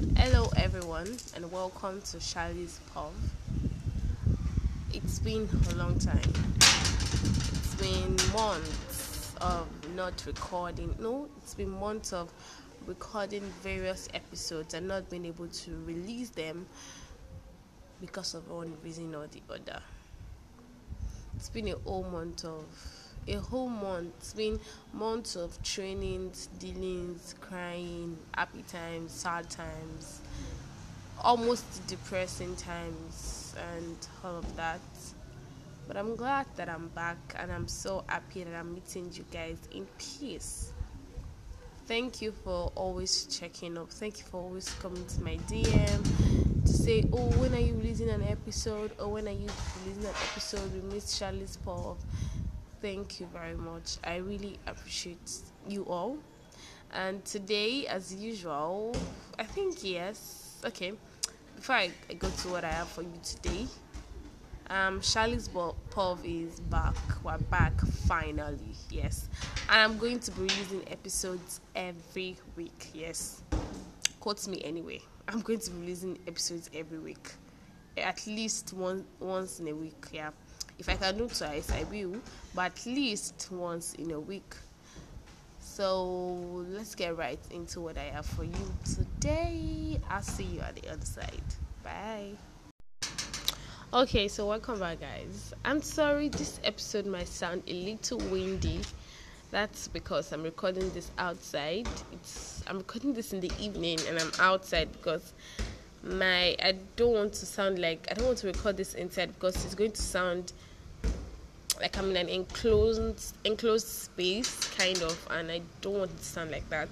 Hello, everyone, and welcome to Charlie's Pub. It's been a long time. It's been months of not recording. No, it's been months of recording various episodes and not being able to release them because of one reason or the other. It's been a whole month of a whole month. It's been months of trainings, dealings, crying, happy times, sad times, almost depressing times, and all of that. But I'm glad that I'm back and I'm so happy that I'm meeting you guys in peace. Thank you for always checking up. Thank you for always coming to my DM to say, Oh, when are you releasing an episode? Or when are you releasing an episode with Miss Charlie's Paul? Thank you very much. I really appreciate you all. And today, as usual, I think yes. Okay, before I, I go to what I have for you today, um, Charlie's Pov is back. We're back finally, yes. And I'm going to be releasing episodes every week, yes. Quote me anyway. I'm going to be releasing episodes every week, at least one once in a week, yeah. If I can do twice, I will, but at least once in a week. So let's get right into what I have for you today. I'll see you at the other side. Bye. Okay, so welcome back, guys. I'm sorry this episode might sound a little windy. That's because I'm recording this outside. It's I'm recording this in the evening and I'm outside because my I don't want to sound like I don't want to record this inside because it's going to sound like I'm in an enclosed enclosed space kind of and I don't want to sound like that.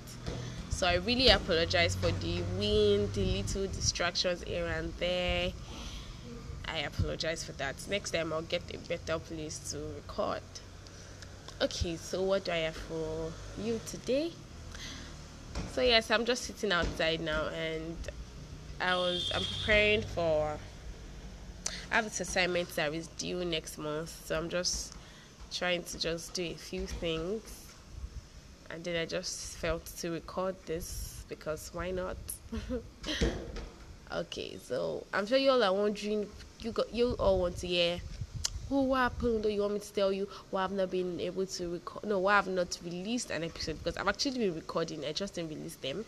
So I really apologize for the wind, the little distractions here and there. I apologize for that. Next time I'll get a better place to record. Okay, so what do I have for you today? So yes, I'm just sitting outside now and I was I'm preparing for I have this assignment that is due next month, so I'm just trying to just do a few things. And then I just felt to record this because why not? okay, so I'm sure you all are wondering. You got you all want to hear. Oh, what happened? Or you want me to tell you why I've not been able to record? No, why I've not released an episode because I've actually been recording. I just didn't release them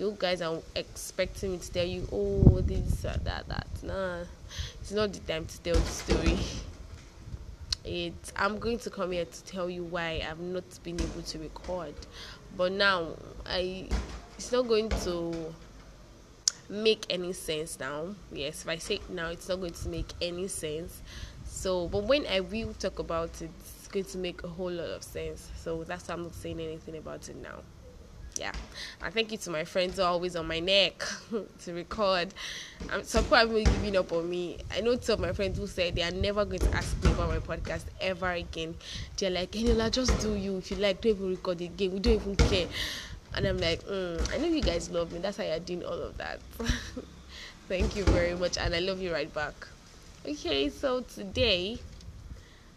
you guys are expecting me to tell you, oh, this, uh, that, that. Nah, it's not the time to tell the story. It, I'm going to come here to tell you why I've not been able to record. But now, I, it's not going to make any sense now. Yes, if I say now, it's not going to make any sense. So, but when I will talk about it, it's going to make a whole lot of sense. So that's why I'm not saying anything about it now yeah. And thank you to my friends who are always on my neck to record. Um, some people have been giving up on me. I know two of my friends who said they are never going to ask me about my podcast ever again. They're like Eniola, just do you. If you like don't even record it again we don't even care. And i'm like mm, i know you guys love me. That's why you're doing all of that. Thank you very much and i love you right back. Okay so today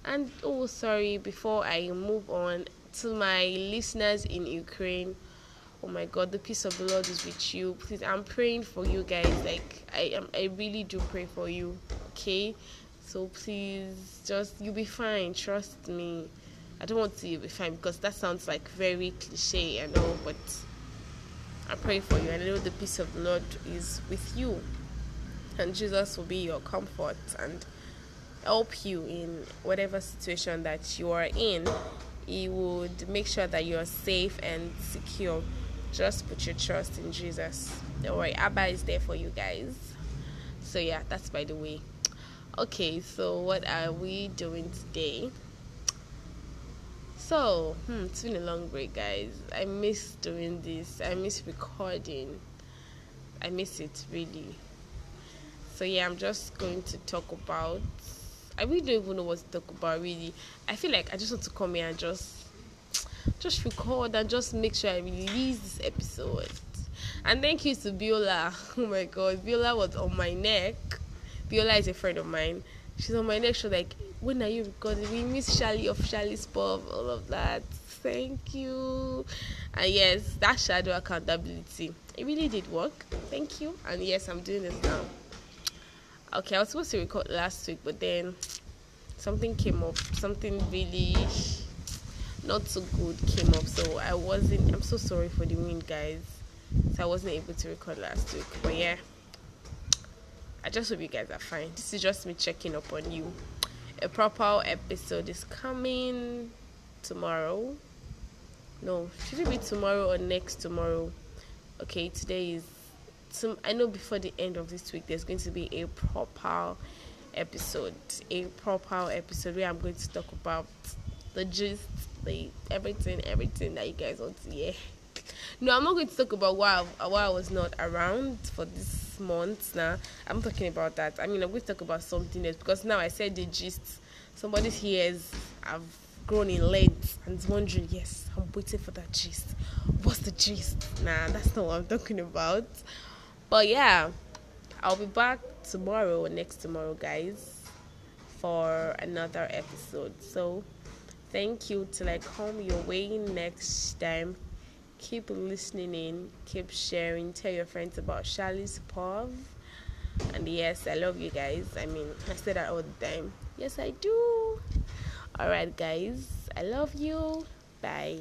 and oh sorry before i move on to my listeners in ukraine oh my god the peace of the lord is with you. Please i'm praying for you guys. Like i am i really do pray for you okay? So please just you'll be fine trust me. I don't want to you be fine because that sounds like very cliche and all but i pray for you. And i know the peace of the lord is with you and jesus will be your comfort and help you in whatever situation that you are in. He would make sure that you're safe and secure just put your trust in Jesus. Don't worry, Abba is there for you guys. So yeah, that's by the way. Okay, so what are we doing today? So, hmm, it's been a long break, guys. I miss doing this. I miss recording. I miss it really. So yeah, I'm just going to talk about. I really don't even know what to talk about. Really, I feel like I just want to come here and just just record and just make sure I release this episode. And thank you to Biola. Oh my god, Biola was on my neck. Biola is a friend of mine. She's on my neck. She's like, when are you recording? We miss Charlie of Charlie's Pub, all of that. Thank you. And yes, that shadow accountability. It really did work. Thank you. And yes, I'm doing this now. Okay, I was supposed to record last week, but then something came up. Something really not so good came up. So I wasn't I'm so sorry for the wind guys. So I wasn't able to record last week. But yeah. I just hope you guys are fine. This is just me checking up on you. A proper episode is coming tomorrow. No, should it be tomorrow or next tomorrow? Okay, today is. Some, I know before the end of this week, there's going to be a proper episode, a proper episode where I'm going to talk about the gist, the everything, everything that you guys want to hear. No, I'm not going to talk about why I, why I was not around for this month. Now, I'm talking about that. I mean, I'm going to talk about something else because now I said the gist. Somebody hears I've grown in length and is wondering, yes, I'm waiting for that gist. What's the gist? Nah, that's not what I'm talking about. But yeah, I'll be back tomorrow or next tomorrow, guys, for another episode. So, thank you till I come your way next time. Keep listening in, keep sharing, tell your friends about Charlie's Pub. And yes, I love you guys. I mean, I say that all the time. Yes, I do. Alright, guys, I love you. Bye.